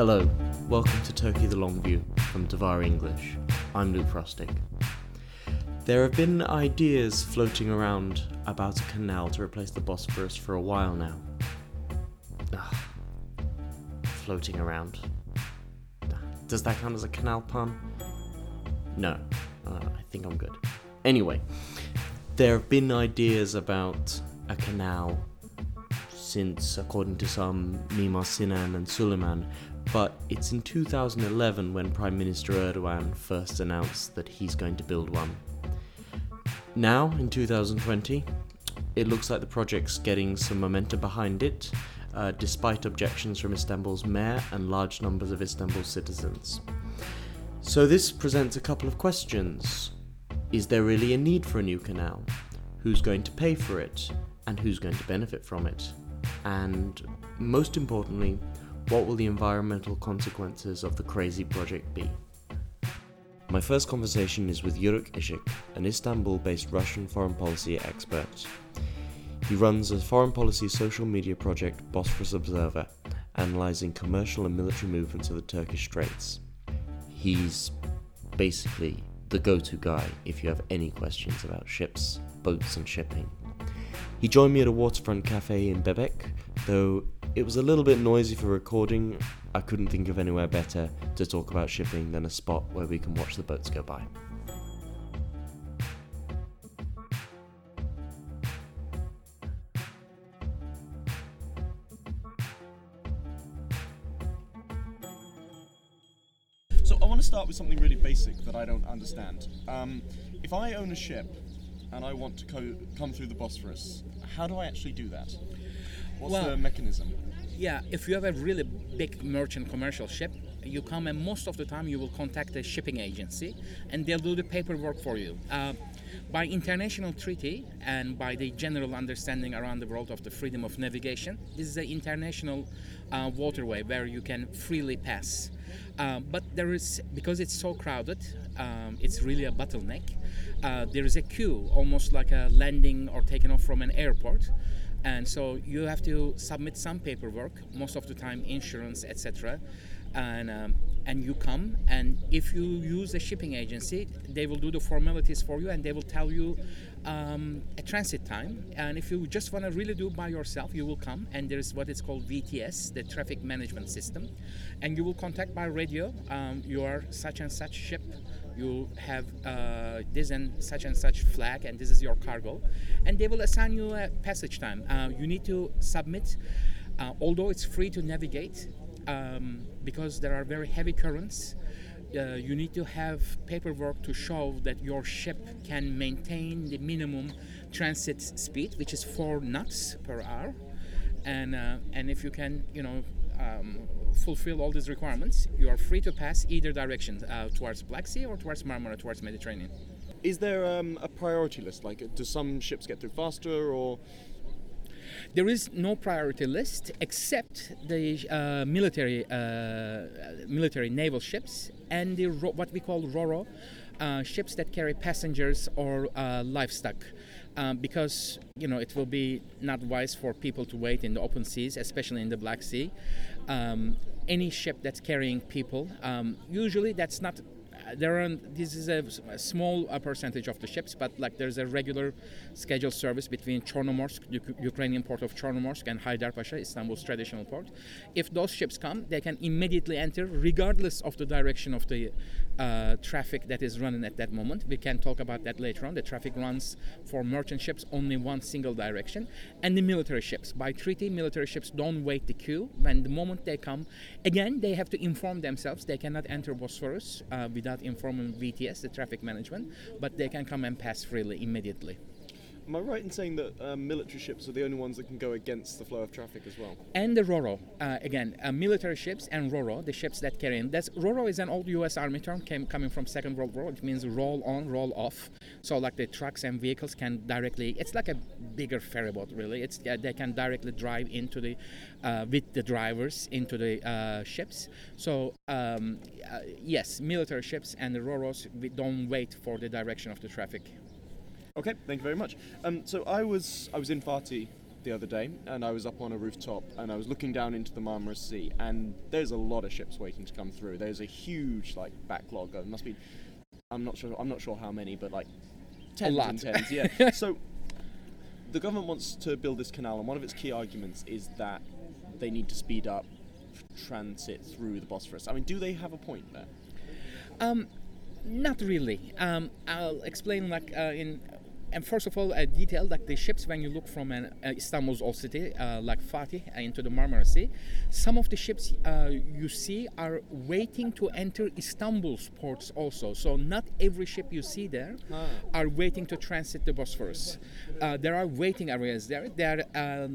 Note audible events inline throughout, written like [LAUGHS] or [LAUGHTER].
Hello, welcome to Turkey the Long View from Duvar English. I'm Luke Frostick. There have been ideas floating around about a canal to replace the Bosphorus for a while now. Ugh. Floating around. Does that count as a canal pun? No, uh, I think I'm good. Anyway, there have been ideas about a canal since, according to some, Mimar Sinan and Suleiman, but it's in 2011 when Prime Minister Erdogan first announced that he's going to build one. Now, in 2020, it looks like the project's getting some momentum behind it, uh, despite objections from Istanbul's mayor and large numbers of Istanbul citizens. So, this presents a couple of questions. Is there really a need for a new canal? Who's going to pay for it? And who's going to benefit from it? And most importantly, what will the environmental consequences of the crazy project be? My first conversation is with Yuruk Ishik, an Istanbul based Russian foreign policy expert. He runs a foreign policy social media project, Bosphorus Observer, analysing commercial and military movements of the Turkish Straits. He's basically the go to guy if you have any questions about ships, boats, and shipping. He joined me at a waterfront cafe in Bebek, though it was a little bit noisy for recording. I couldn't think of anywhere better to talk about shipping than a spot where we can watch the boats go by. So I want to start with something really basic that I don't understand. Um, if I own a ship and I want to co- come through the Bosphorus, how do I actually do that? What's Well- the mechanism? Yeah, if you have a really big merchant commercial ship, you come and most of the time you will contact a shipping agency and they'll do the paperwork for you. Uh, by international treaty and by the general understanding around the world of the freedom of navigation, this is an international uh, waterway where you can freely pass. Uh, but there is, because it's so crowded, um, it's really a bottleneck. Uh, there is a queue, almost like a landing or taking off from an airport and so you have to submit some paperwork most of the time insurance etc and um, and you come and if you use a shipping agency they will do the formalities for you and they will tell you um, a transit time. And if you just want to really do by yourself you will come. And there is what is called vts the traffic management system. And you will contact by radio um, you are such and such ship. You have uh, this and such and such flag and this is your cargo. And they will assign you a passage time. Uh, you need to submit uh, although it's free to navigate um, because there are very heavy currents uh, you need to have paperwork to show that your ship can maintain the minimum transit speed which is 4 knots per hour and uh, and if you can you know um, fulfill all these requirements you are free to pass either direction uh, towards black sea or towards marmara towards mediterranean Is there um, a priority list? Like, do some ships get through faster, or there is no priority list except the uh, military uh, military naval ships and the what we call roro uh, ships that carry passengers or uh, livestock. Um, because you know it will be not wise for people to wait in the open seas especially in the black sea. Um, any ship that's carrying people um, usually that's not there are this is a, a small percentage of the ships, but like there's a regular scheduled service between Chornomorsk, Uk- Ukrainian port of Chornomorsk, and Haydarpasha, Istanbul's traditional port. If those ships come, they can immediately enter, regardless of the direction of the uh, traffic that is running at that moment. We can talk about that later on. The traffic runs for merchant ships only one single direction, and the military ships. By treaty, military ships don't wait the queue. When the moment they come, again they have to inform themselves. They cannot enter Bosphorus uh, without informing VTS, the traffic management, but they can come and pass freely immediately. Am I right in saying that um, military ships are the only ones that can go against the flow of traffic as well? And the RORO, uh, again, uh, military ships and RORO, the ships that carry in. That's RORO is an old U.S. Army term came, coming from Second World War. It means roll on, roll off. So like the trucks and vehicles can directly. It's like a bigger ferry boat, really. It's uh, they can directly drive into the uh, with the drivers into the uh, ships. So um, uh, yes, military ships and the ROROs we don't wait for the direction of the traffic. Okay, thank you very much. Um, so I was I was in Fatih the other day, and I was up on a rooftop, and I was looking down into the Marmara Sea, and there's a lot of ships waiting to come through. There's a huge like backlog. There must be, I'm not sure. I'm not sure how many, but like tens and tens. Yeah. [LAUGHS] so the government wants to build this canal, and one of its key arguments is that they need to speed up transit through the Bosphorus. I mean, do they have a point there? Um, not really. Um, I'll explain like uh, in. And first of all, a detail like the ships when you look from an uh, Istanbul's old city, uh, like Fatih, uh, into the Marmara Sea, some of the ships uh, you see are waiting to enter Istanbul's ports also. So not every ship you see there Ah. are waiting to transit the Bosphorus. Uh, there are waiting areas there. They are uh,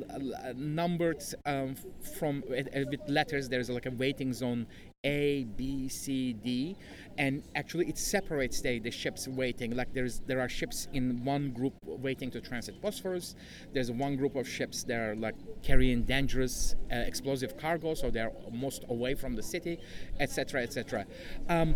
numbered um, from with letters. There's like a waiting zone A, B, C, D, and actually it separates the, the ships waiting. Like there's there are ships in one group waiting to transit Bosphorus. There's one group of ships that are like carrying dangerous uh, explosive cargo, so they're most away from the city, etc., etc. Um,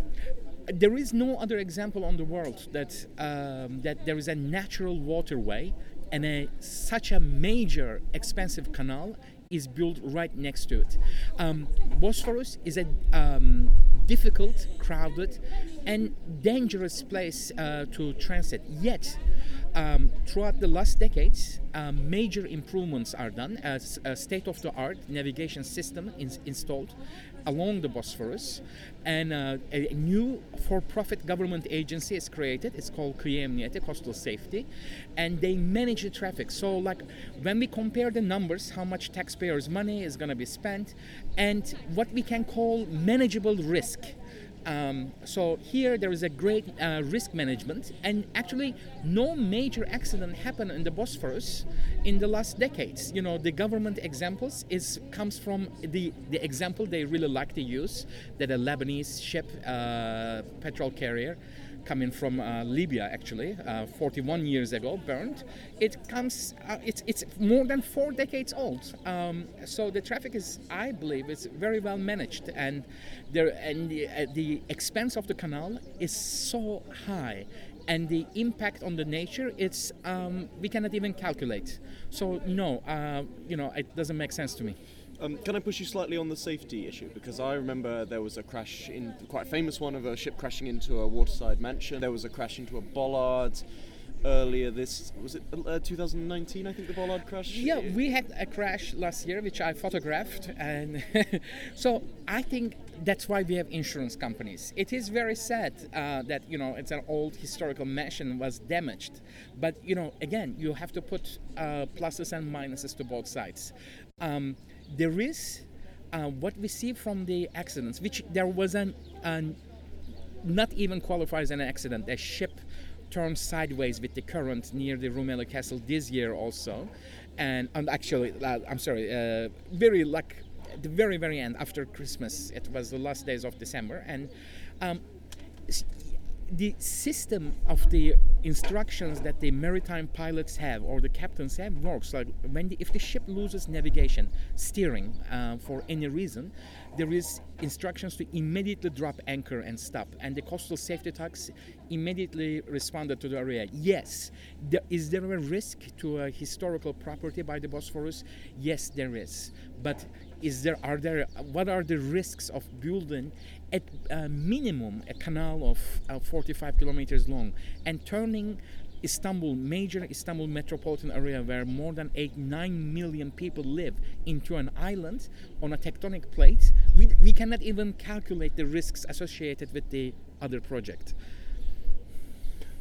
there is no other example on the world that um, that there is a natural waterway and a, such a major expensive canal is built right next to it. Um, Bosphorus is a um, difficult, crowded, and dangerous place uh, to transit. Yet, um, throughout the last decades, um, major improvements are done. As a state-of-the-art navigation system is installed along the Bosphorus, and uh, a new for-profit government agency is created. It's called Kıyı Coastal Safety, and they manage the traffic. So, like when we compare the numbers, how much taxpayers' money is going to be spent, and what we can call manageable risk. Um, so here there is a great uh, risk management, and actually no major accident happened in the Bosphorus in the last decades. You know, the government examples is comes from the the example they really like to use that a Lebanese ship, uh, petrol carrier, coming from uh, Libya actually, uh, 41 years ago, burned. It comes, uh, it's it's more than four decades old. Um, so the traffic is, I believe, is very well managed, and there and the, the expense of the canal is so high. And the impact on the nature, it's um, we cannot even calculate. So no, uh, you know, it doesn't make sense to me. Um, can I push you slightly on the safety issue? Because I remember there was a crash in quite a famous one of a ship crashing into a waterside mansion. There was a crash into a bollard earlier this was it uh, 2019? I think the bollard crash. Yeah, we had a crash last year, which I photographed, and [LAUGHS] so I think that's why we have insurance companies. It is very sad uh, that you know it's an old historical mansion was damaged, but you know again you have to put uh, pluses and minuses to both sides. Um, there is uh, what we see from the accidents, which there was an, an not even qualifies as an accident. A ship turned sideways with the current near the Rumeli Castle this year also, and, and actually, uh, I'm sorry, uh, very at the very very end after Christmas. It was the last days of December, and um, the system of the instructions that the maritime pilots have or the captains have works like when the, if the ship loses navigation steering uh, for any reason there is instructions to immediately drop anchor and stop and the coastal safety tax immediately responded to the area. Yes there, is there a risk to a historical property by the bosphorus? Yes there is. But is there are there what are the risks of building at a minimum a canal of uh, 45 kilometers long and turning Istanbul, major Istanbul metropolitan area where more than 8 9 million people live into an island on a tectonic plate, we, we cannot even calculate the risks associated with the other project.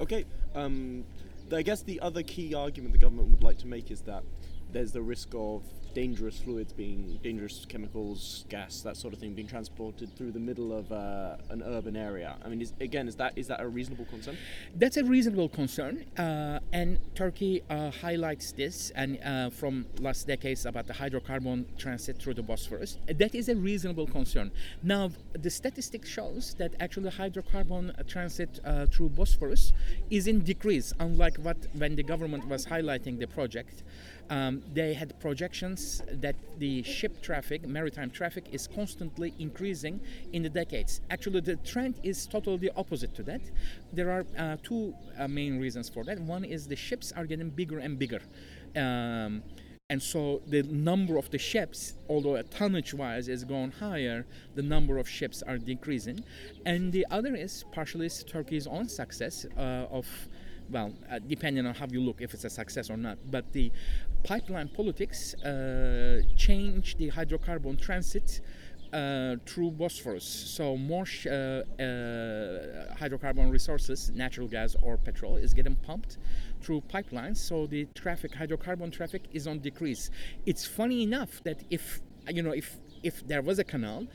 Okay. Um, I guess the other key argument the government would like to make is that there's the risk of dangerous fluids being dangerous chemicals, gas, that sort of thing being transported through the middle of uh, an urban area. I mean, is, again, is that is that a reasonable concern? That's a reasonable concern, uh, and Turkey uh, highlights this and uh, from last decades about the hydrocarbon transit through the Bosphorus. That is a reasonable concern. Now, the statistic shows that actually hydrocarbon transit uh, through Bosphorus is in decrease, unlike what when the government was highlighting the project. Um, they had projections that the ship traffic, maritime traffic, is constantly increasing in the decades. Actually, the trend is totally opposite to that. There are uh, two uh, main reasons for that. One is the ships are getting bigger and bigger. Um, and so the number of the ships, although tonnage-wise is going higher, the number of ships are decreasing. And the other is partially Turkey's own success uh, of well, uh, depending on how you look, if it's a success or not. But the pipeline politics uh, change the hydrocarbon transit uh, through Bosphorus. So more sh- uh, uh, hydrocarbon resources, natural gas or petrol, is getting pumped through pipelines. So the traffic, hydrocarbon traffic, is on decrease. It's funny enough that if you know if if there was a canal,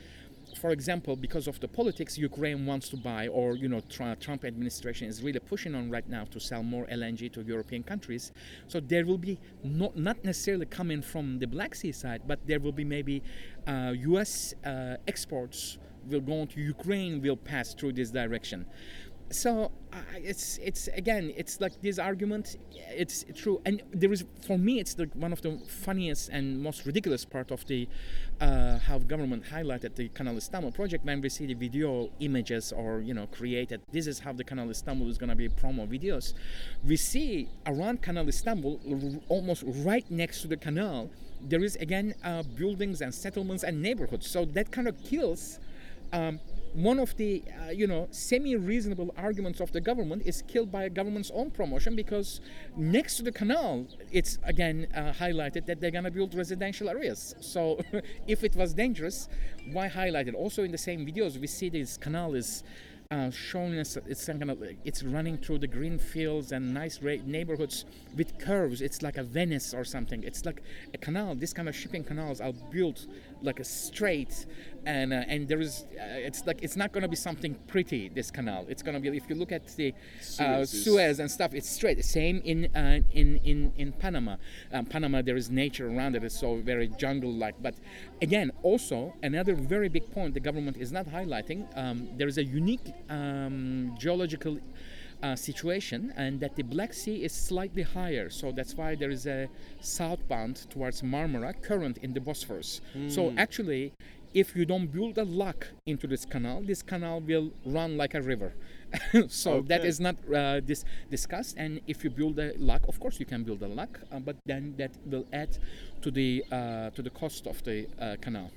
for example, because of the politics Ukraine wants to buy, or you know, Trump administration is really pushing on right now to sell more LNG to European countries. So there will be not not necessarily coming from the Black Sea side, but there will be maybe uh, U.S. Uh, exports will go to Ukraine will pass through this direction so uh, it's it's again it's like this argument it's true. And there is for me it's the one of the funniest and most ridiculous part of the uh, how government highlighted the Canal Istanbul project when we see the video images or you know created. This is how the Canal Istanbul is going to be promo videos. We see around Canal Istanbul almost right next to the canal there is again uh, buildings and settlements and neighborhoods. So that kind of kills um, one of the uh, you know semi-reasonable arguments of the government is killed by a government's own promotion because next to the canal it's again uh, highlighted that they're going to build residential areas so [LAUGHS] if it was dangerous why highlight it also in the same videos we see this canal is uh, showing us it's kind of it's running through the green fields and nice neighborhoods with curves. It's like a Venice or something. It's like a canal. This kind of shipping canals are built like a straight, and uh, and there is uh, it's like it's not going to be something pretty. This canal. It's going to be if you look at the uh, Suez and stuff. It's straight. Same in uh, in in in Panama. Um, Panama there is nature around it. It's so very jungle-like. But again, also another very big point the government is not highlighting. Um, there is a unique um, geological uh, situation, and that the Black Sea is slightly higher. So that's why there is a southbound towards Marmara current in the Bosphorus. Mm. So hmm. actually, if you don't build a lock into this canal, this canal will run like a river. [LAUGHS] so okay. that is not uh, dis- discussed. And if you build a lock, of course you can build a lock, uh, but then that will add to the uh, to the cost of the uh, canal.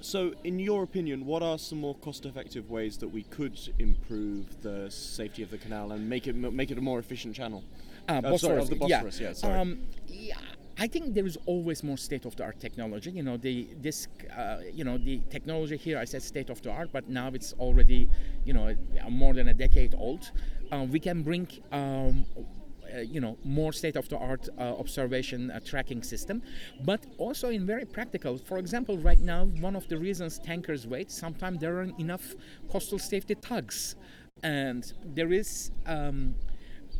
So, in your opinion, what are some more cost-effective ways that we could improve the safety of the canal and make it make it a more efficient channel? Uh, uh, sorry, of the Bosphorus. Yeah, yeah sorry. Um, yeah. I think there is always more state-of-the-art technology. You know, the this, uh, you know, the technology here. I said state-of-the-art, but now it's already, you know, more than a decade old. Uh, we can bring um, you know more state-of-the-art uh, observation uh, tracking system. But also in very practical for example right now one of the reasons tankers wait sometimes there aren't enough coastal safety tugs. And there is um,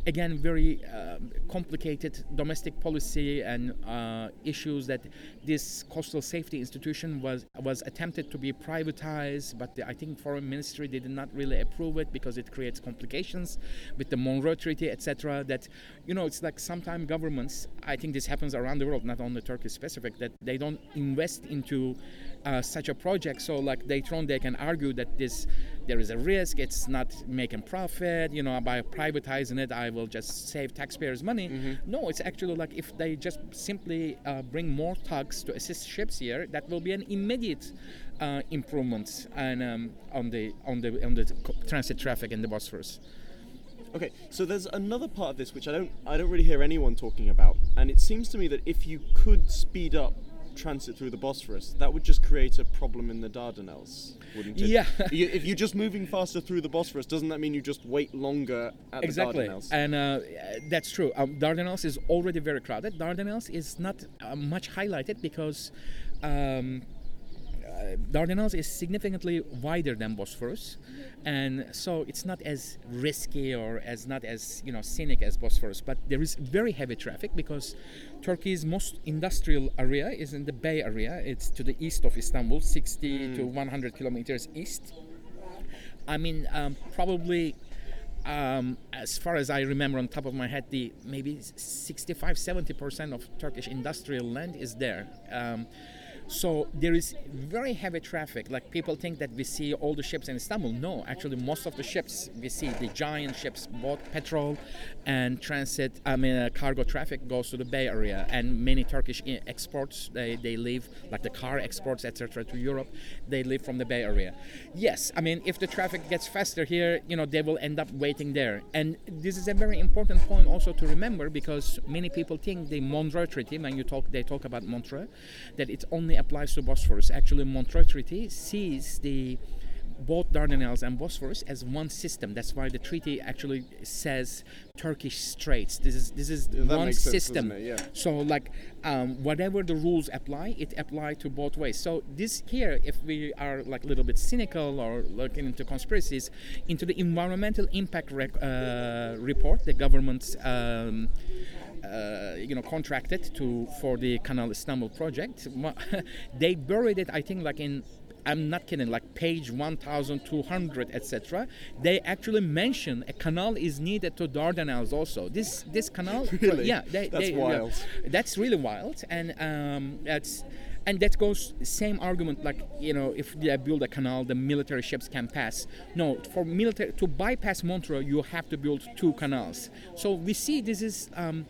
again very uh, complicated domestic policy and uh, issues that this coastal safety institution was was attempted to be privatized but the, I think foreign ministry did not really approve it because it creates complications with the Montreux Treaty etc that you know it's like sometimes governments I think this happens around the world not only Turkey specific that they don't invest into uh, such a project. So like later on they can argue that this there is a risk it's not making profit you know by privatizing it I will just save taxpayers money. Mm-hmm. no it's actually like if they just simply uh, bring more tugs to assist ships here that will be an immediate uh, improvement and, um, on the on the on the transit traffic in the Bosphorus. Okay, so there's another part of this which I don't I don't really hear anyone talking about, and it seems to me that if you could speed up transit through the Bosphorus, that would just create a problem in the Dardanelles, wouldn't it? Yeah. [LAUGHS] if you're just moving faster through the Bosphorus, doesn't that mean you just wait longer at exactly. the Dardanelles? And uh, that's true. Um, Dardanelles is already very crowded. Dardanelles is not uh, much highlighted because. Um, Dardanelles is significantly wider than Bosphorus, and so it's not as risky or as not as you know scenic as Bosphorus. But there is very heavy traffic because Turkey's most industrial area is in the Bay Area. It's to the east of Istanbul, 60 mm. to 100 kilometers east. I mean, um, probably um, as far as I remember on top of my head, the maybe 65 70% of Turkish industrial land is there. Um, So there is very heavy traffic. Like people think that we see all the ships in Istanbul. No, actually, most of the ships we see, the giant ships, both petrol and transit, I mean, uh, cargo traffic goes to the Bay Area, and many Turkish exports they, they leave, like the car exports, etc., to Europe, they leave from the Bay Area. Yes, I mean, if the traffic gets faster here, you know, they will end up waiting there. And this is a very important point also to remember because many people think the Montreux Treaty, when you talk, they talk about Montreux, that it's only applies to Bosphorus. Actually, Montreux Treaty sees the both Dardanelles and Bosphorus as one system. That's why the treaty actually says Turkish Straits. This is this is yeah, one system. Sense, yeah. So like um, whatever the rules apply, it apply to both ways. So this here, if we are like a little bit cynical or looking into conspiracies, into the environmental impact rec- uh, report, the government's. Um, uh, you know contracted to for the Canal Istanbul project. [LAUGHS] they buried it, I think, like in I'm not kidding, like page 1200, etc. They actually mention a canal is needed to Dardanelles also. This this canal, [LAUGHS] really? yeah, they, that's they, wild. Yeah, that's really wild, and um, that's and that goes same argument like you know if they build a canal the military ships can pass no for military to bypass montreux you have to build two canals so we see this is um,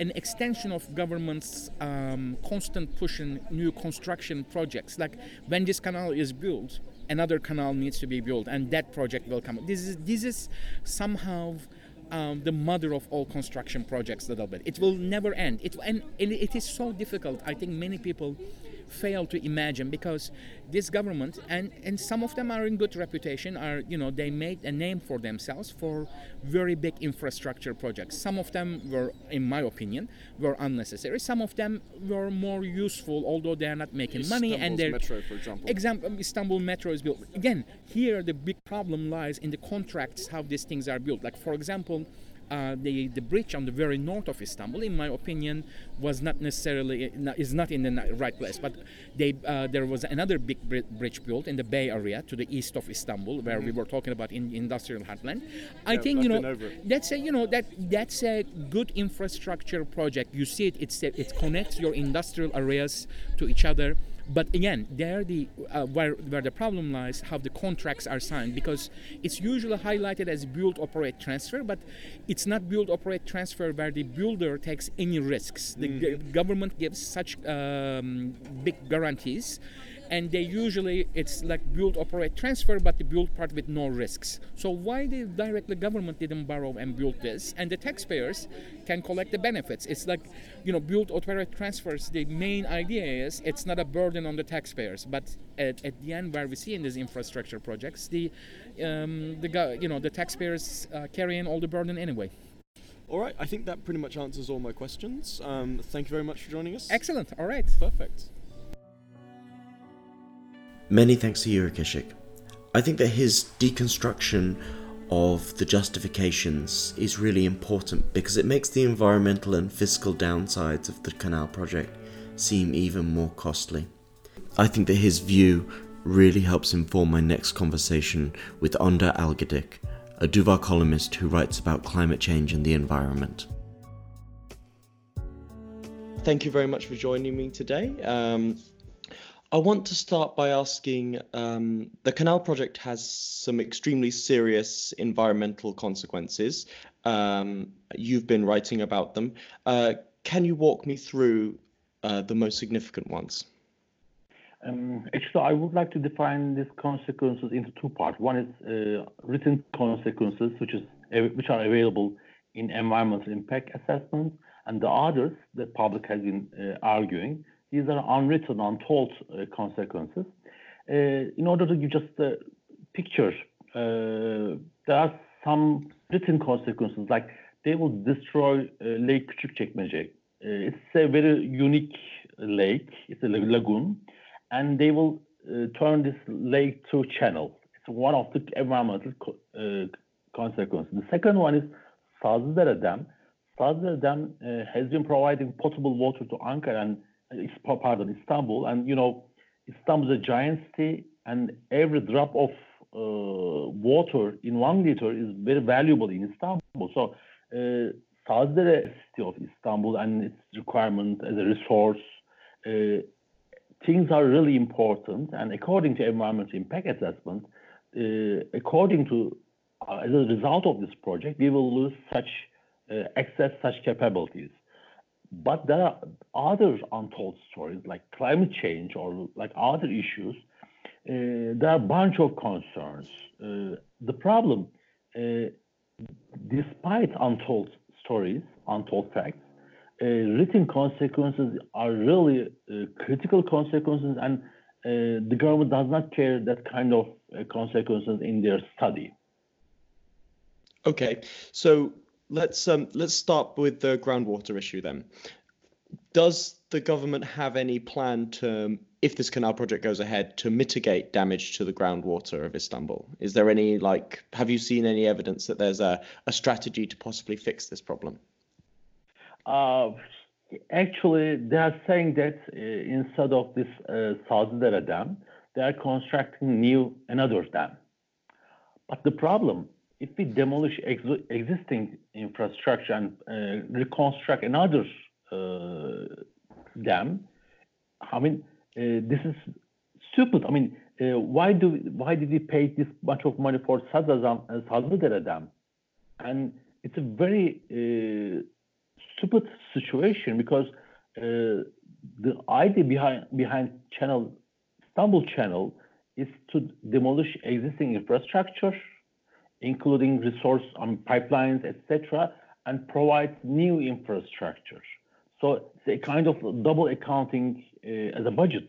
an extension of government's um, constant pushing new construction projects. Like when this canal is built, another canal needs to be built, and that project will come. This is this is somehow. Um, the mother of all construction projects a little bit. It will never end. It and, and it is so difficult. I think many people fail to imagine because this government and and some of them are in good reputation are you know they made a name for themselves for very big infrastructure projects. Some of them were in my opinion were unnecessary. Some of them were more useful although they are not making money and they're metro for example. Example istanbul metro is built. Again here the big problem lies in the contracts how these things are built. Like for example uh, the the bridge on the very north of Istanbul, in my opinion, was not necessarily is not in the right place. But they uh, there was another big bridge built in the Bay Area to the east of Istanbul, where mm-hmm. we were talking about in industrial heartland. I yeah, think you know that's a you know that that's a good infrastructure project. You see it, it's a, it connects your industrial areas to each other but again, there the uh, where where the problem lies, how the contracts are signed, because it's usually highlighted as build, operate, transfer, but it's not build, operate, transfer where the builder takes any risks. The mm-hmm. g- government gives such um, big guarantees and they usually it's like build operate transfer but the build part with no risks so why the directly government didn't borrow and build this and the taxpayers can collect the benefits it's like you know build operate transfers the main idea is it's not a burden on the taxpayers but at, at the end where we see in these infrastructure projects the um, the you know the taxpayers uh, carrying all the burden anyway all right, I think that pretty much answers all my questions. Um, thank you very much for joining us. Excellent. All right. Perfect. Many thanks to Yuruk Ishik. I think that his deconstruction of the justifications is really important because it makes the environmental and fiscal downsides of the canal project seem even more costly. I think that his view really helps inform my next conversation with Önder Algedik, a Duvar columnist who writes about climate change and the environment. Thank you very much for joining me today. Um, I want to start by asking um, the canal project has some extremely serious environmental consequences. Um, you've been writing about them. Uh, can you walk me through uh, the most significant ones? Um, actually, I would like to define these consequences into two parts. One is uh, written consequences, which is which are available in environmental impact assessments, and the others that public has been uh, arguing these are unwritten, untold uh, consequences. Uh, in order to give just a picture, uh, there are some written consequences, like they will destroy Lake Küçükçekmece. it's a very unique lake. It's a lagoon, and they will turn this lake to a channel. It's one of the environmental consequences. The second one is Sazlıdere Dam. Sazlıdere Dam uh, has been providing potable water to Ankara and pardon, Istanbul. And, you know, Istanbul is a giant city, and every drop of uh, water in one liter is very valuable in Istanbul. So, uh, Sazlıdere city of Istanbul and its requirement as a resource uh, things are really important. And according to environmental impact assessment, uh, according to uh, as a result of this project, we will lose such uh, access such capabilities. But there are other untold stories like climate change or like other issues. Uh, there are a bunch of concerns. Uh, the problem, uh, despite untold stories, untold facts, uh, written consequences are really uh, critical consequences, and uh, the government does not care that kind of consequences in their study. Okay, so let's um, let's start with the groundwater issue then. Does the government have any plan to, if this canal project goes ahead, to mitigate damage to the groundwater of Istanbul? Is there any like, have you seen any evidence that there's a, a strategy to possibly fix this problem? Uh, actually, they are saying that uh, instead of this uh, Sazlıdere Dam, they are constructing new another dam. But the problem, if we demolish ex existing infrastructure and uh, reconstruct another uh, dam, I mean, uh, this is stupid. I mean, uh, why do why did we pay this much of money for Sazlıdere Dam? And it's a very stupid situation because uh, the idea behind behind channel Istanbul channel is to demolish existing infrastructure, including resource um, pipelines, etc., and provide new infrastructure. So it's a kind of double accounting uh, as a budget.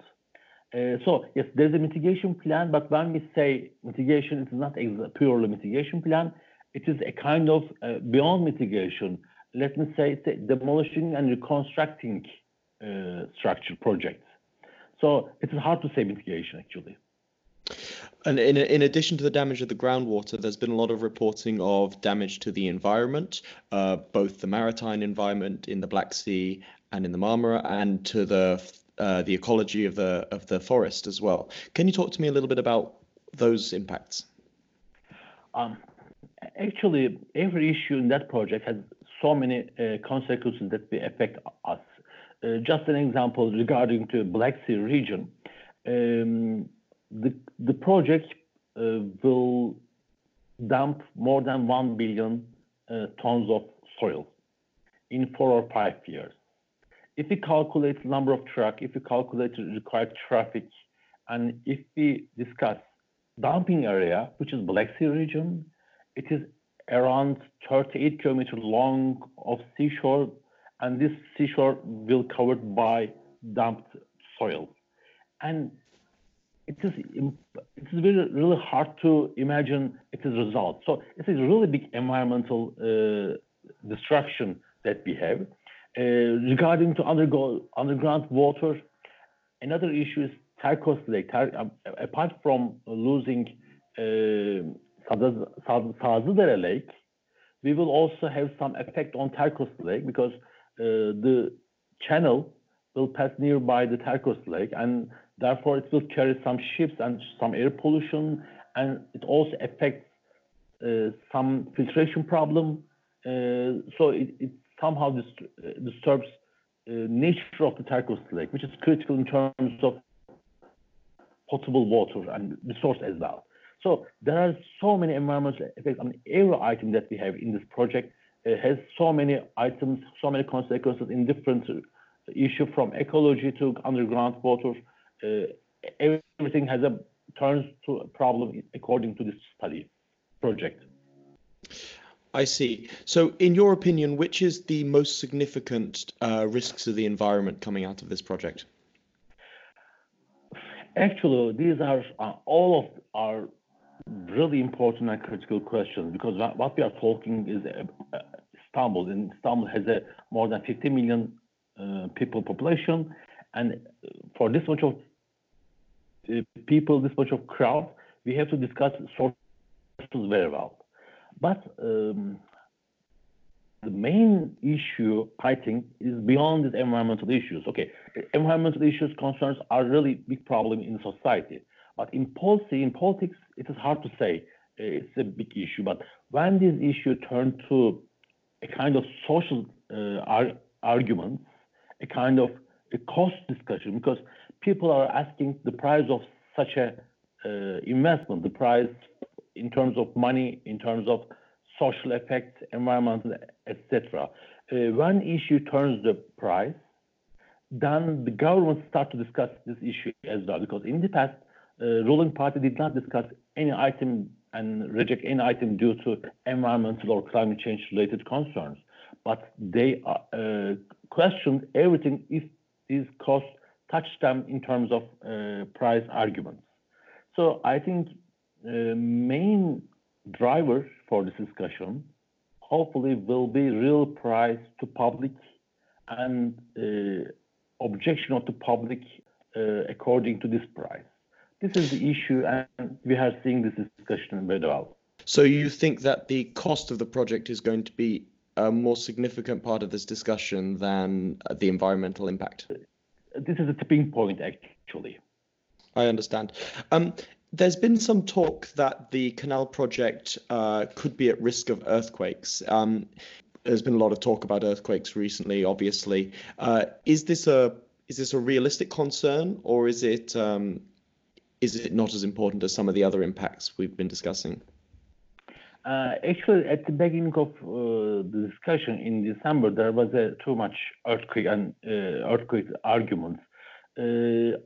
Uh, so yes, there's a mitigation plan, but when we say mitigation, it is not a purely mitigation plan. It is a kind of uh, beyond mitigation let me say, demolishing and reconstructing uh, structure projects. So it's hard to say mitigation actually. And in, in addition to the damage of the groundwater, there's been a lot of reporting of damage to the environment, uh, both the maritime environment in the Black Sea and in the Marmara, and to the uh, the ecology of the of the forest as well. Can you talk to me a little bit about those impacts? Um, actually, every issue in that project has so many uh, consequences that will affect us. Uh, just an example regarding to Black Sea region, um, the, the project uh, will dump more than 1 billion tons of soil in four or five years. If we calculate the number of truck, if we calculate required traffic, and if we discuss dumping area, which is Black Sea region, it is around 38 kilometers long of seashore, and this seashore will covered by dumped soil. And it is it is really really hard to imagine its result. So it's a really big environmental uh, destruction that we have. Uh, regarding to undergo, underground water, another issue is Terkos Lake. Um, apart from losing uh, Sazlıdere Lake, we will also have some effect on Terkos Lake because uh, the channel will pass nearby the Terkos Lake and therefore it will carry some ships and some air pollution and it also affects uh, some filtration problem. Uh, so it, it somehow dist uh, disturbs uh, nature of the Terkos Lake, which is critical in terms of potable water and resource as well. So there are so many environmental effects. Mean, every item that we have in this project uh, has so many items, so many consequences in different uh, issue from ecology to underground water. Uh, everything has a turns to a problem according to this study project. I see. So, in your opinion, which is the most significant uh, risks of the environment coming out of this project? Actually, these are uh, all of our really important and critical questions because what we are talking is uh, Istanbul, and Istanbul has a more than 50 million uh, people population, and for this much of uh, people, this much of crowd, we have to discuss sources very well. But um, the main issue, I think, is beyond these environmental issues. Okay, environmental issues concerns are really big problem in society. But in policy, in politics, it is hard to say. Uh, it's a big issue. But when this issue turned to a kind of social uh, ar- arguments, a kind of a cost discussion, because people are asking the price of such a uh, investment, the price in terms of money, in terms of social effects, environmental, etc. Uh, when issue turns the price, then the government start to discuss this issue as well. Because in the past, uh, ruling party did not discuss any item and reject any item due to environmental or climate change related concerns. But they uh, questioned everything if these costs touch them in terms of uh, price arguments. So I think the uh, main driver for this discussion hopefully will be real price to public and uh, objection of the public according to this price. This is the issue, and we are seeing this discussion very well. So you think that the cost of the project is going to be a more significant part of this discussion than the environmental impact? This is a tipping point, actually. I understand. Um, there's been some talk that the canal project uh, could be at risk of earthquakes. Um, there's been a lot of talk about earthquakes recently. Obviously, uh, is this a is this a realistic concern, or is it um, is it not as important as some of the other impacts we've been discussing? Uh, actually, at the beginning of uh, the discussion in December, there was a too much earthquake and uh, earthquake arguments. Uh,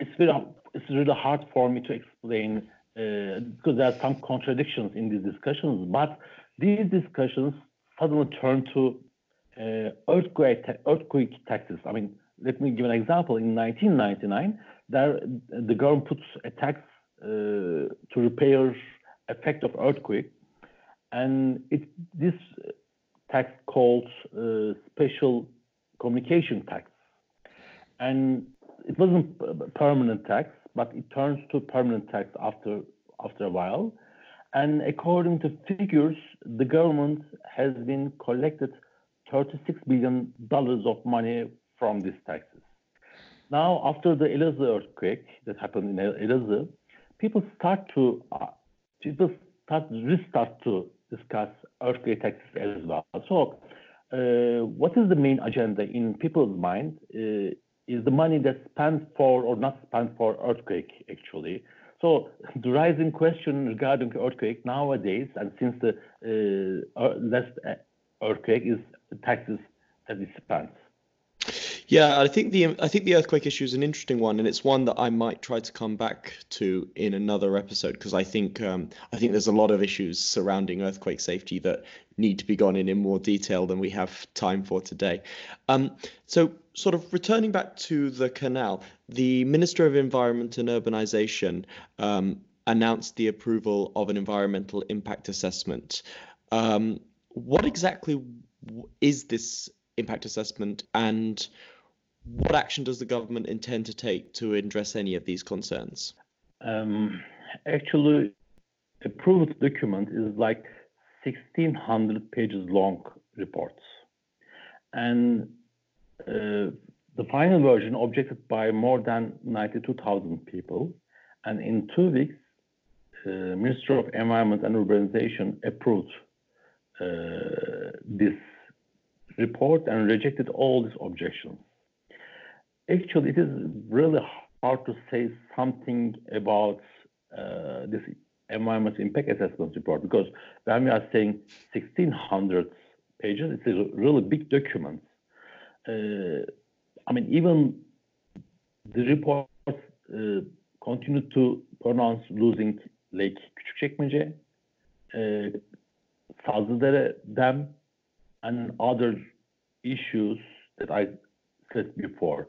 it's very it's really hard for me to explain uh, because there are some contradictions in these discussions. But these discussions suddenly turn to uh, earthquake earthquake taxes. I mean, let me give an example. In 1999, there the government puts a tax uh, to repair effect of earthquake, and it this tax called uh, special communication tax, and it wasn't permanent tax, but it turns to permanent tax after after a while. And according to figures, the government has been collected 36 billion dollars of money from these taxes. Now, after the Elazığ earthquake that happened in Elazığ, people start to uh, people start restart to discuss earthquake taxes as well. So, uh, what is the main agenda in people's mind? Uh, is the money that's spent for or not spent for earthquake actually. So [LAUGHS] the rising question regarding earthquake nowadays and since the uh, last earthquake is taxes that is spent. Yeah, I think the I think the earthquake issue is an interesting one, and it's one that I might try to come back to in another episode because I think um, I think there's a lot of issues surrounding earthquake safety that need to be gone in in more detail than we have time for today. Um, so, sort of returning back to the canal, the Minister of Environment and Urbanization um, announced the approval of an environmental impact assessment. Um, what exactly is this impact assessment, and what action does the government intend to take to address any of these concerns? Um, actually, approved document is like 1600 pages long reports. And uh, the final version objected by more than 92,000 people. And in two weeks, uh, Minister of Environment and Urbanization approved uh, this report and rejected all these objections. Actually, it is really hard to say something about uh, this environmental impact assessment report because when we are saying 1600 pages, it's a really big document. Uh, I mean, even the report uh, continued to pronounce losing Lake Küçükçekmece, uh, Sazlıdere Dam, and other issues that I said before.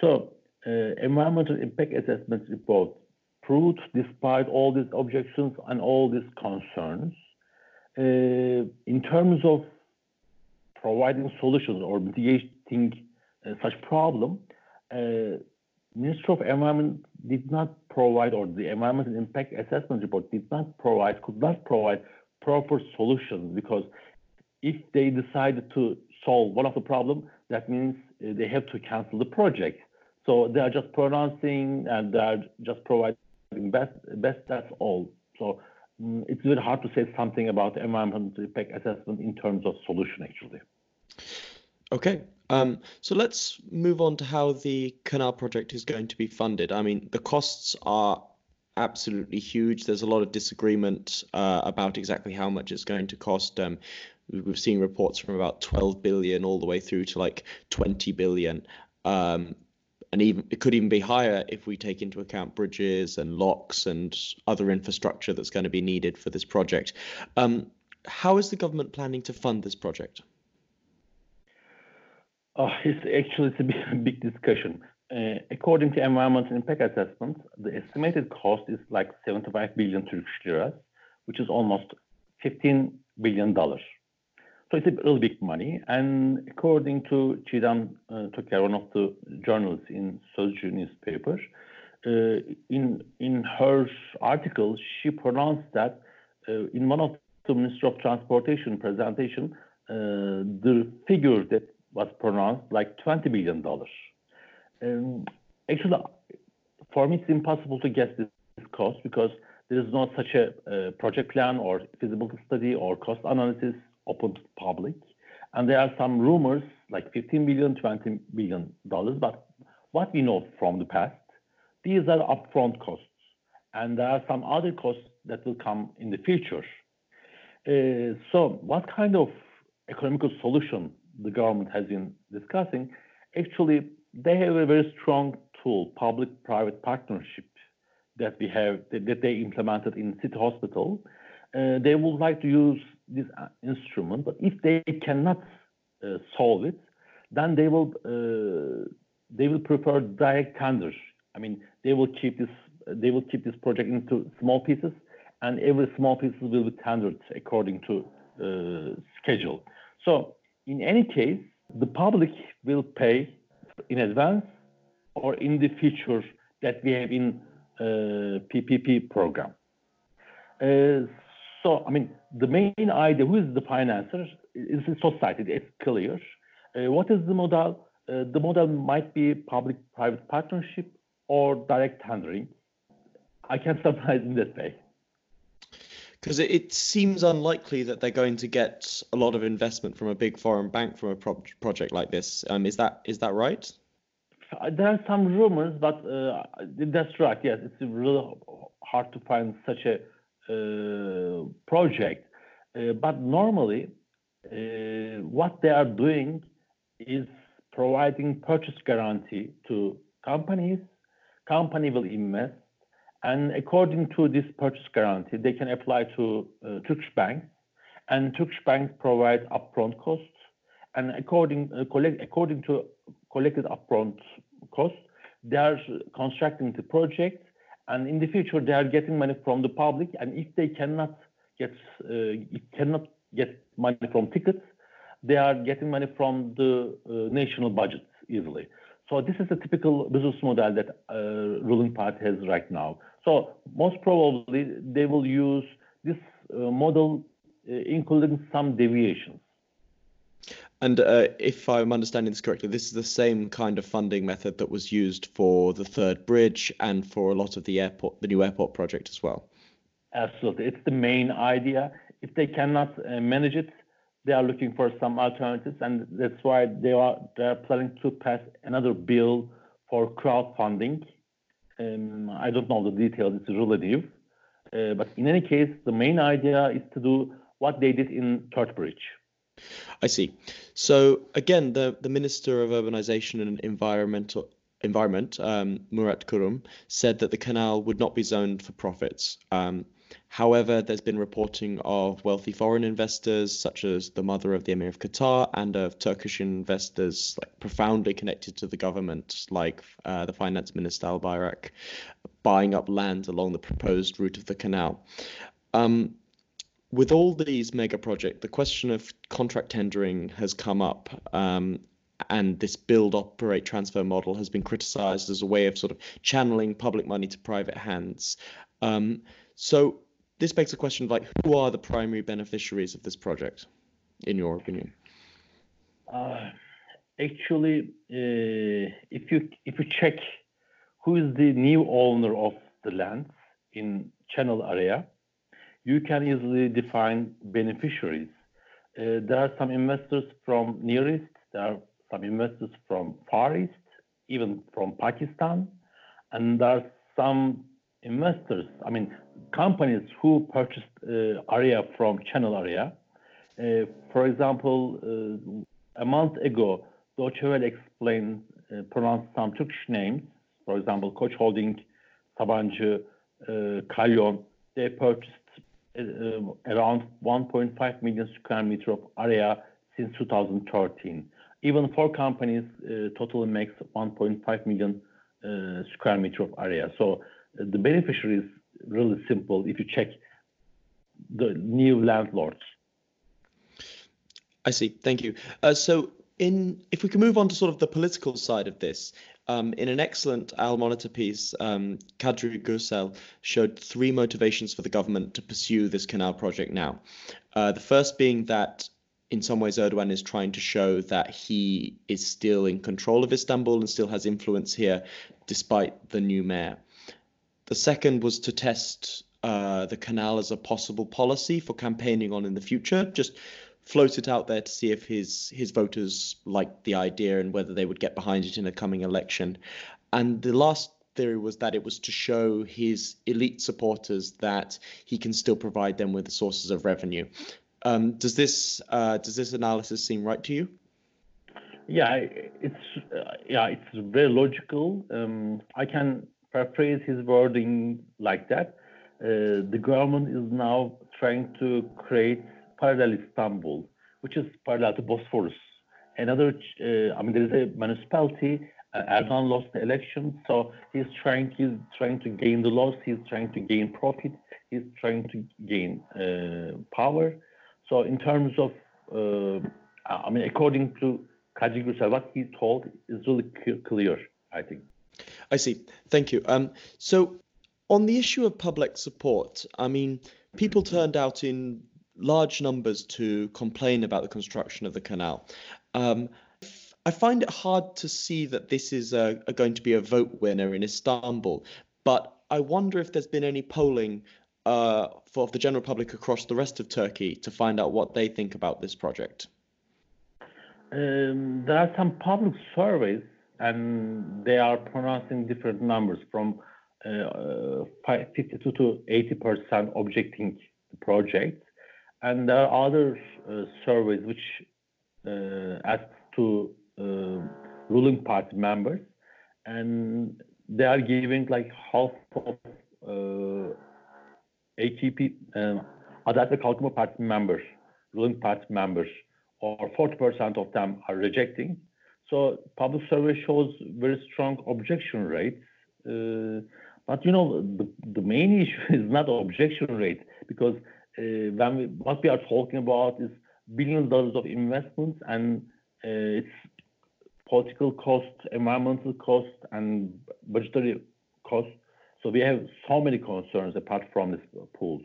So, uh, environmental impact assessment report proved, despite all these objections and all these concerns, uh, in terms of providing solutions or mitigating uh, such problem, Ministry of Environment did not provide, or the environmental impact assessment report did not provide, could not provide proper solutions because if they decided to solve one of the problem, that means they have to cancel the project. So they are just pronouncing and they are just providing best, best that's all. So um, it's very hard to say something about environmental impact assessment in terms of solution actually. Okay. Um, so let's move on to how the canal project is going to be funded. I mean, the costs are absolutely huge. There's a lot of disagreement uh, about exactly how much it's going to cost. Um, we've seen reports from about 12 billion all the way through to like 20 billion. Um, and even it could even be higher if we take into account bridges and locks and other infrastructure that's going to be needed for this project. Um, how is the government planning to fund this project? Oh, it's actually it's a big, [LAUGHS] big discussion. Uh, according to environmental impact assessment, the estimated cost is like 75 billion Turkish lira, which is almost 15 billion dollars. So it's a little big money. And according to Çiğdem uh, Toker, one of the journalists in Sözcü newspaper, uh, in in her article, she pronounced that uh, in one of the Minister of Transportation presentation, uh, the figure that was pronounced like 20 billion dollars. Um, actually, for me, it's impossible to guess this cost because there is not such a uh, project plan or feasibility study or cost analysis open to public. And there are some rumors like 15 billion, 20 billion dollars. But what we know from the past, these are upfront costs. And there are some other costs that will come in the future. Uh, so what kind of economical solution the government has been discussing? Actually, they have a very strong tool, public-private partnership, that we have that they implemented in City Hospital. Uh, they would like to use this uh, instrument, but if they cannot uh, solve it, then they will uh, they will prefer direct tenders. I mean, they will keep this they will keep this project into small pieces, and every small piece will be tendered according to uh, schedule. So, in any case, the public will pay in advance or in the future that we have in uh, PPP program. So, I mean, the main idea, who is the financer, is the society, it's clear. Uh, what is the model? Uh, the model might be public-private partnership or direct tendering. I can [LAUGHS] summarize in that way. Because it, it, seems unlikely that they're going to get a lot of investment from a big foreign bank from a pro- project like this. Um, is that is that right? Uh, there are some rumors, but uh, that's right. Yes, it's really hard to find such a project. Uh, but normally, uh, what they are doing is providing purchase guarantee to companies. Company will invest, and according to this purchase guarantee, they can apply to uh, Turkish banks, and Turkish banks provide upfront costs. And according uh, collect, according to collected upfront costs, they are constructing the project and in the future they are getting money from the public. And if they cannot get uh, cannot get money from tickets they are getting money from the uh, national budget easily. So this is a typical business model that uh, ruling party has right now. So most probably they will use this uh, model uh, including some deviations and uh, if I'm understanding this correctly, this is the same kind of funding method that was used for the third bridge and for a lot of the airport, the new airport project as well. Absolutely, it's the main idea. If they cannot uh, manage it, they are looking for some alternatives, and that's why they are they are planning to pass another bill for crowdfunding. Um, I don't know the details; it's relative. Uh, but in any case, the main idea is to do what they did in Third Bridge. I see. So again, the the Minister of Urbanization and Environmental Environment, um, Murat Kurum, said that the canal would not be zoned for profits. Um, however, there's been reporting of wealthy foreign investors, such as the mother of the Emir of Qatar, and of Turkish investors like, profoundly connected to the government, like uh, the Finance Minister Albayrak, buying up land along the proposed route of the canal. Um, with all these mega projects, the question of contract tendering has come up. Um, and this build, operate, transfer model has been criticized as a way of sort of channeling public money to private hands. Um, so this begs the question of like, who are the primary beneficiaries of this project, in your opinion? Uh, actually, uh, if you if you check who is the new owner of the land in Channel area, you can easily define beneficiaries. Uh, there are some investors from Near East, there are some investors from Far East, even from Pakistan, and there are some investors, I mean, companies who purchased uh, area from Channel area. Uh, for example, uh, a month ago, Deutsche Welle explained, uh, pronounced some Turkish names. For example, Koç Holding, Sabancı, uh, Kalyon. They purchased around 1.5 million square meter of area since 2013. Even four companies uh, totally makes 1.5 million uh, square meter of area. So uh, the beneficiary is really simple if you check the new landlords. I see. Thank you. Uh, so, in if we can move on to sort of the political side of this, um, in an excellent Al Monitor piece, um, Kadri Gürsel showed three motivations for the government to pursue this canal project now. Uh, the first being that in some ways Erdogan is trying to show that he is still in control of Istanbul and still has influence here despite the new mayor. The second was to test uh, the canal as a possible policy for campaigning on in the future, just float it out there to see if his his voters liked the idea and whether they would get behind it in a coming election. And the last theory was that it was to show his elite supporters that he can still provide them with the sources of revenue. Um, does this uh, does this analysis seem right to you? Yeah, it's uh, yeah, it's very logical. Um, I can paraphrase his wording like that. Uh, the government is now trying to create parallel Istanbul, which is parallel to Bosphorus. Another, uh, I mean, there is a municipality. Uh, Erdogan lost the election, so he's trying he's trying to gain the loss. He's trying to gain profit. He's trying to gain uh, power. So in terms of, I mean, according to Kadri Gürsel, what he told is really clear, I think. I see. Thank you. Um, so on the issue of public support, I mean, people turned out in large numbers to complain about the construction of the canal. Um, I find it hard to see that this is a, a going to be a vote winner in Istanbul, but I wonder if there's been any polling uh, for the general public across the rest of Turkey to find out what they think about this project? Um, there are some public surveys, and they are pronouncing different numbers from uh, 52 to 80 percent objecting the project, and there are other uh, surveys which uh, ask to uh, ruling party members, and they are giving like half of uh, AKP, um, Adalet Kalkınma Party members, ruling party members, or 40% of them are rejecting. So public survey shows very strong objection rates. Uh, but you know, the, the main issue [LAUGHS] is not objection rate because uh, when we, what we are talking about is billions of dollars of investments and uh, it's political cost, environmental cost, and budgetary cost. So we have so many concerns apart from these pools.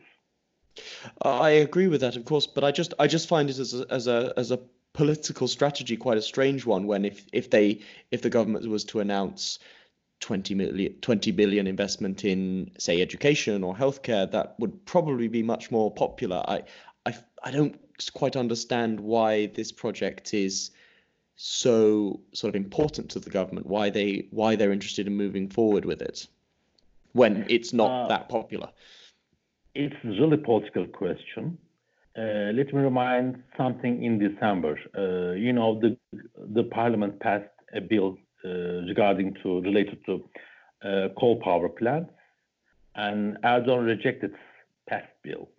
I agree with that, of course, but I just I just find it as a, as a as a political strategy quite a strange one. When if if they if the government was to announce 20 million 20 billion investment in say education or healthcare, that would probably be much more popular. I I I don't quite understand why this project is so sort of important to the government. Why they why they're interested in moving forward with it when it's not uh, that popular? It's really political question. Uh, let me remind something in December. Uh, you know, the the parliament passed a bill regarding to related to uh, coal power plants, and Erdogan rejected passed bill.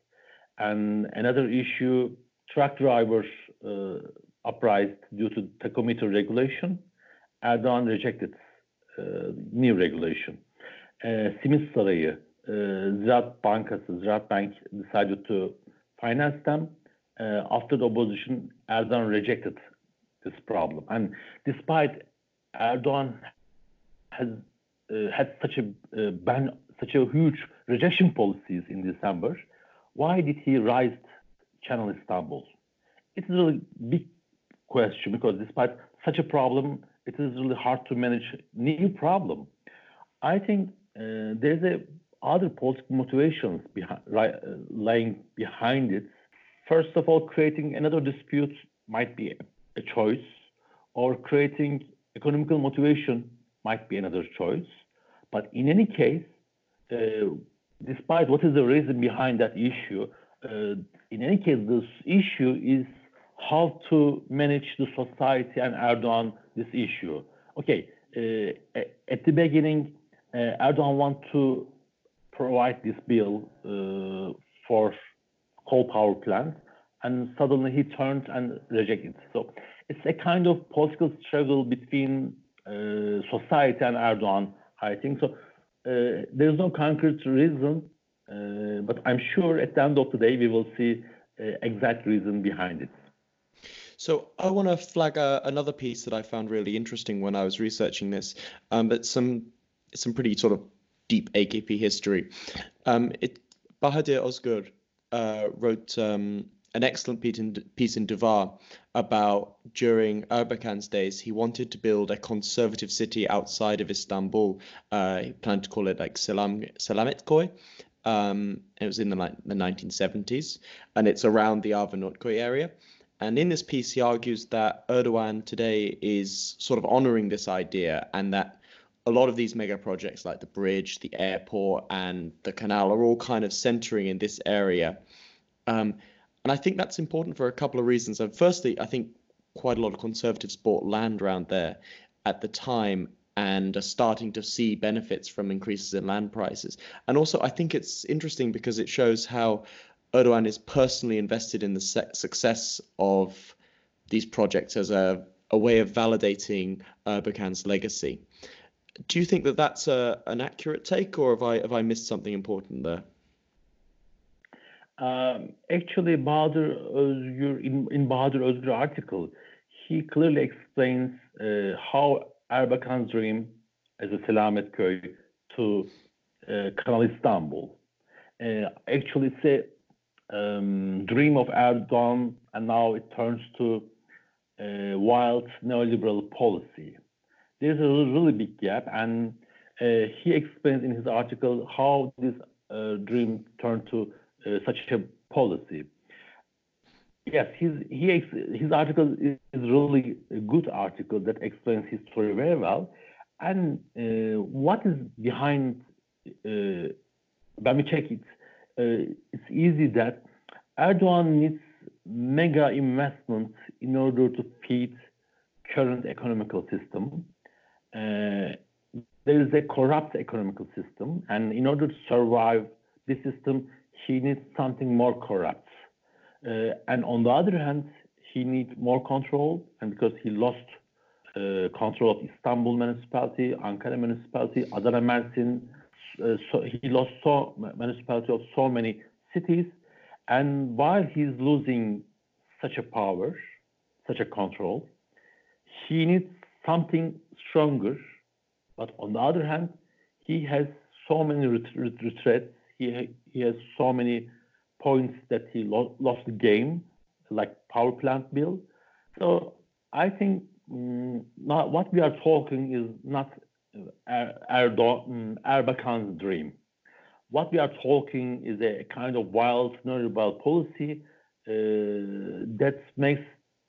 And another issue, truck drivers uh, uprised due to tachometer regulation. Erdogan rejected new regulation uh, Simit Sarayı, uh, Ziraat Bankası, Ziraat Bank decided to finance them. Uh, after the opposition, Erdogan rejected this problem. And despite Erdogan has uh, had such a uh, ban, such a huge rejection policies in December, why did he rise Channel Istanbul? It's a really big question because despite such a problem, it is really hard to manage new problem. I think uh, there's a other political motivations behind, uh, lying behind it. First of all, creating another dispute might be a choice, or creating economical motivation might be another choice. But in any case, uh, despite what is the reason behind that issue, uh, in any case, this issue is how to manage the society and Erdogan this issue. Okay, uh, at the beginning, uh, Erdogan want to provide this bill uh, for coal power plants, and suddenly he turned and rejected. So it's a kind of political struggle between uh, society and Erdogan, I think. So uh, there's no concrete reason, uh, but I'm sure at the end of the day we will see exact reason behind it. So I want to flag uh, another piece that I found really interesting when I was researching this, um, but some some pretty sort of deep AKP history. Um, it, Bahadir Ozgur uh, wrote um, an excellent piece in, Duvar about during Erbakan's days, he wanted to build a conservative city outside of Istanbul. Uh, he planned to call it like Selam, Selametköy. Um, it was in the, the 1970s, and it's around the Arnavutköy area. And in this piece, he argues that Erdogan today is sort of honoring this idea and that a lot of these mega projects like the bridge, the airport, and the canal are all kind of centering in this area. Um, and I think that's important for a couple of reasons. And firstly, I think quite a lot of conservatives bought land around there at the time and are starting to see benefits from increases in land prices. And also, I think it's interesting because it shows how Erdogan is personally invested in the success of these projects as a, a way of validating Erbakan's legacy. Do you think that that's a, an accurate take, or have I have I missed something important there? Um, actually, Bahadır Özgür, in, in Bahadır Özgür article, he clearly explains uh, how Erbakan's dream as a Selametköy to uh, Kanal Istanbul. Uh, actually, it's a um, dream of Erdogan, and now it turns to uh, wild neoliberal policy. There's a really big gap, and uh, he explains in his article how this uh, dream turned to such a policy. Yes, his he his article is really a good article that explains his story very well. And uh, what is behind? Uh, when we check it, uh, it's easy that Erdogan needs mega investments in order to feed current economical system. Uh, there is a corrupt economical system, and in order to survive this system, he needs something more corrupt. Uh, and on the other hand, he needs more control, and because he lost uh, control of Istanbul municipality, Ankara municipality, Adana Mersin, uh, so he lost so municipality of so many cities, and while he's losing such a power, such a control, he needs something stronger. But on the other hand, he has so many retreats he he has so many points that he lo- lost the game, like power plant bill. So I think um, not what we are talking is not uh, Erdogan, mm, Erbakan's dream. What we are talking is a kind of wild neoliberal policy uh, that makes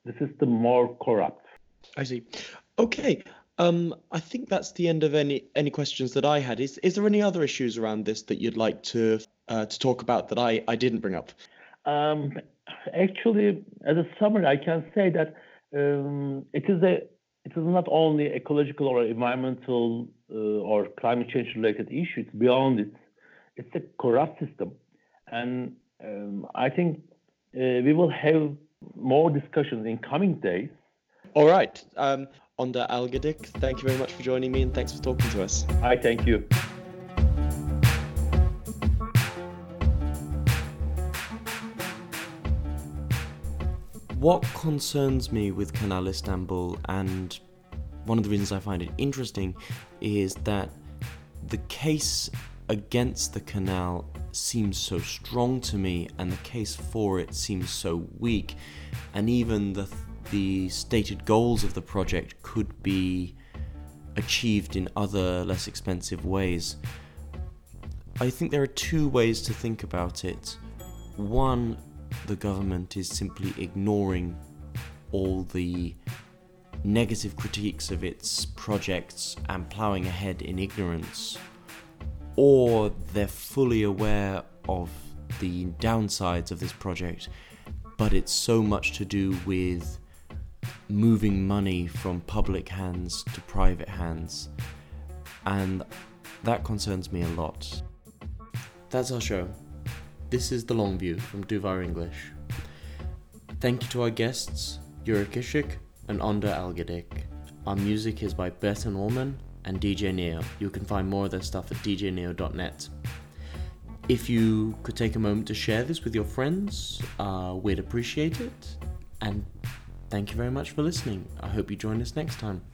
the system more corrupt. I see. Okay, um, I think that's the end of any any questions that I had. Is is there any other issues around this that you'd like to uh, to talk about that I, I didn't bring up? Um, actually, as a summary, I can say that um, it is a it is not only ecological or environmental uh, or climate change related issue. It's beyond it. It's a corrupt system, and um, I think uh, we will have more discussions in coming days. All right. Um, Önder Algedik, thank you very much for joining me and thanks for talking to us. I thank you. What concerns me with Canal Istanbul, and one of the reasons I find it interesting, is that the case against the canal seems so strong to me, and the case for it seems so weak, and even the the stated goals of the project could be achieved in other less expensive ways. I think there are two ways to think about it. One, the government is simply ignoring all the negative critiques of its projects and ploughing ahead in ignorance, or they're fully aware of the downsides of this project, but it's so much to do with moving money from public hands to private hands, and that concerns me a lot. That's our show. This is The Long View from Duvar English. Thank you to our guests, Yuruk Ishik and Önder Algedik. Our music is by Bertan Allman and DJ Neo. You can find more of their stuff at djneo.net. If you could take a moment to share this with your friends, uh, we'd appreciate it. And thank you very much for listening. I hope you join us next time.